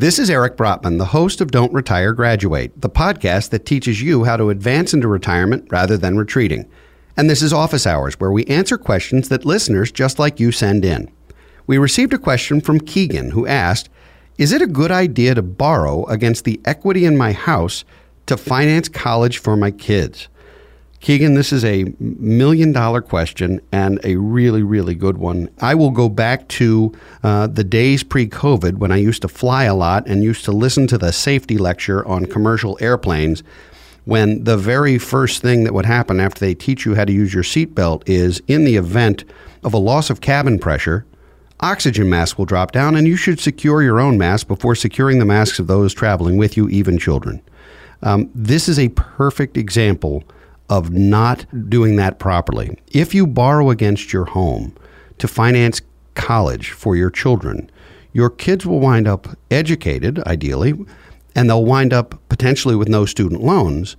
This is Eric Brotman, the host of Don't Retire Graduate, the podcast that teaches you how to advance into retirement rather than retreating. And this is Office Hours, where we answer questions that listeners just like you send in. We received a question from Keegan who asked, Is it a good idea to borrow against the equity in my house to finance college for my kids? Keegan, this is a million dollar question and a really, really good one. I will go back to uh, the days pre COVID when I used to fly a lot and used to listen to the safety lecture on commercial airplanes. When the very first thing that would happen after they teach you how to use your seatbelt is in the event of a loss of cabin pressure, oxygen mask will drop down, and you should secure your own mask before securing the masks of those traveling with you, even children. Um, this is a perfect example of not doing that properly. If you borrow against your home to finance college for your children, your kids will wind up educated, ideally, and they'll wind up potentially with no student loans.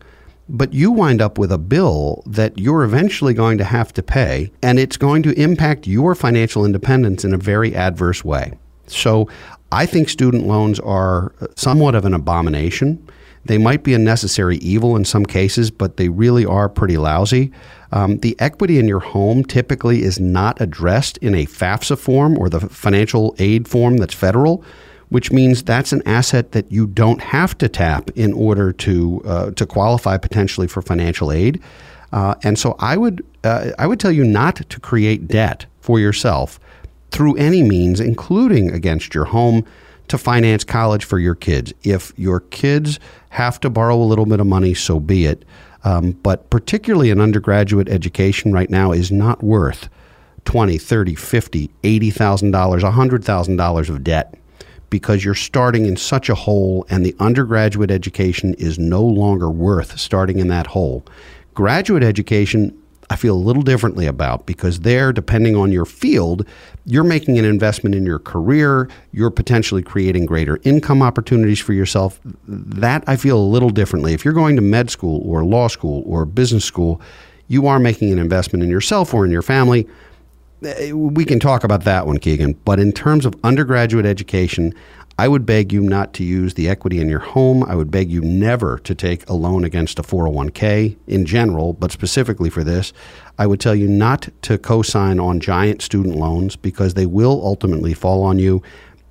But you wind up with a bill that you're eventually going to have to pay, and it's going to impact your financial independence in a very adverse way. So I think student loans are somewhat of an abomination. They might be a necessary evil in some cases, but they really are pretty lousy. Um, the equity in your home typically is not addressed in a FAFSA form or the financial aid form that's federal, which means that's an asset that you don't have to tap in order to uh, to qualify potentially for financial aid. Uh, and so I would uh, I would tell you not to create debt for yourself through any means, including against your home to finance college for your kids. If your kids have to borrow a little bit of money, so be it. Um, but particularly an undergraduate education right now is not worth 20, 30, 50, $80,000, $100,000 of debt because you're starting in such a hole and the undergraduate education is no longer worth starting in that hole. Graduate education I feel a little differently about because there, depending on your field, you're making an investment in your career, you're potentially creating greater income opportunities for yourself. That I feel a little differently. If you're going to med school or law school or business school, you are making an investment in yourself or in your family. We can talk about that one, Keegan. But in terms of undergraduate education, I would beg you not to use the equity in your home. I would beg you never to take a loan against a 401k in general, but specifically for this. I would tell you not to co sign on giant student loans because they will ultimately fall on you,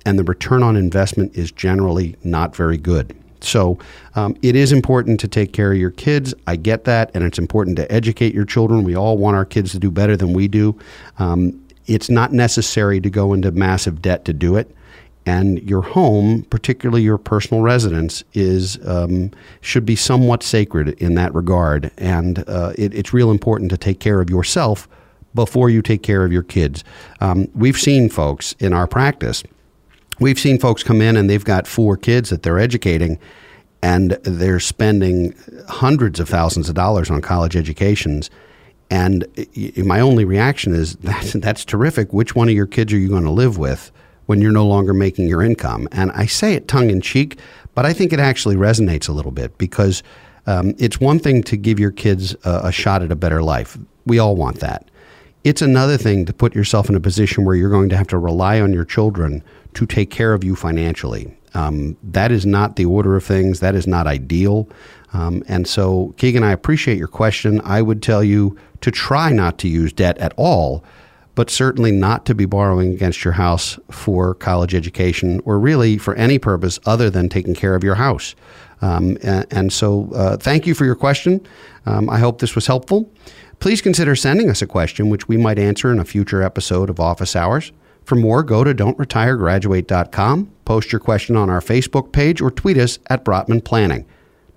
and the return on investment is generally not very good. So um, it is important to take care of your kids. I get that, and it's important to educate your children. We all want our kids to do better than we do. Um, it's not necessary to go into massive debt to do it and your home, particularly your personal residence, is um, should be somewhat sacred in that regard. And uh, it, it's real important to take care of yourself before you take care of your kids. Um, we've seen folks in our practice. We've seen folks come in and they've got four kids that they're educating, and they're spending hundreds of thousands of dollars on college educations. And my only reaction is that's, that's terrific. Which one of your kids are you going to live with? when you're no longer making your income. And I say it tongue in cheek, but I think it actually resonates a little bit because um, it's one thing to give your kids a, a shot at a better life. We all want that. It's another thing to put yourself in a position where you're going to have to rely on your children to take care of you financially. Um, that is not the order of things. That is not ideal. Um, and so, Keegan, I appreciate your question. I would tell you to try not to use debt at all but certainly not to be borrowing against your house for college education or really for any purpose other than taking care of your house. Um, and, and, so, uh, thank you for your question. Um, I hope this was helpful. Please consider sending us a question, which we might answer in a future episode of Office Hours. For more, go to don'tretiregraduate.com, post your question on our Facebook page, or tweet us at Brotman Planning.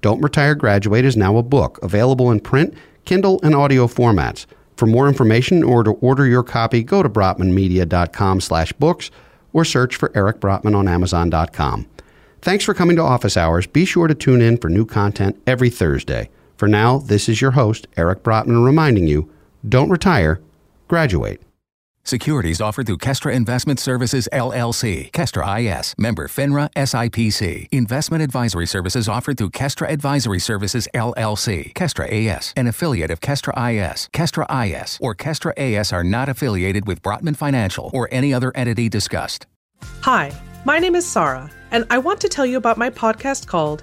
Don't Retire Graduate is now a book available in print, Kindle, and audio formats. For more information or to order your copy, go to brotmanmedia.com slash books or search for Eric Brotman on amazon.com. Thanks for coming to Office Hours. Be sure to tune in for new content every Thursday. For now, this is your host, Eric Brotman, reminding you don't retire, graduate. Securities offered through Kestra Investment Services LLC, Kestra IS, member FINRA SIPC. Investment advisory services offered through Kestra Advisory Services LLC, Kestra AS, an affiliate of Kestra IS. Kestra IS or Kestra AS are not affiliated with Brotman Financial or any other entity discussed. Hi, my name is Sarah, and I want to tell you about my podcast called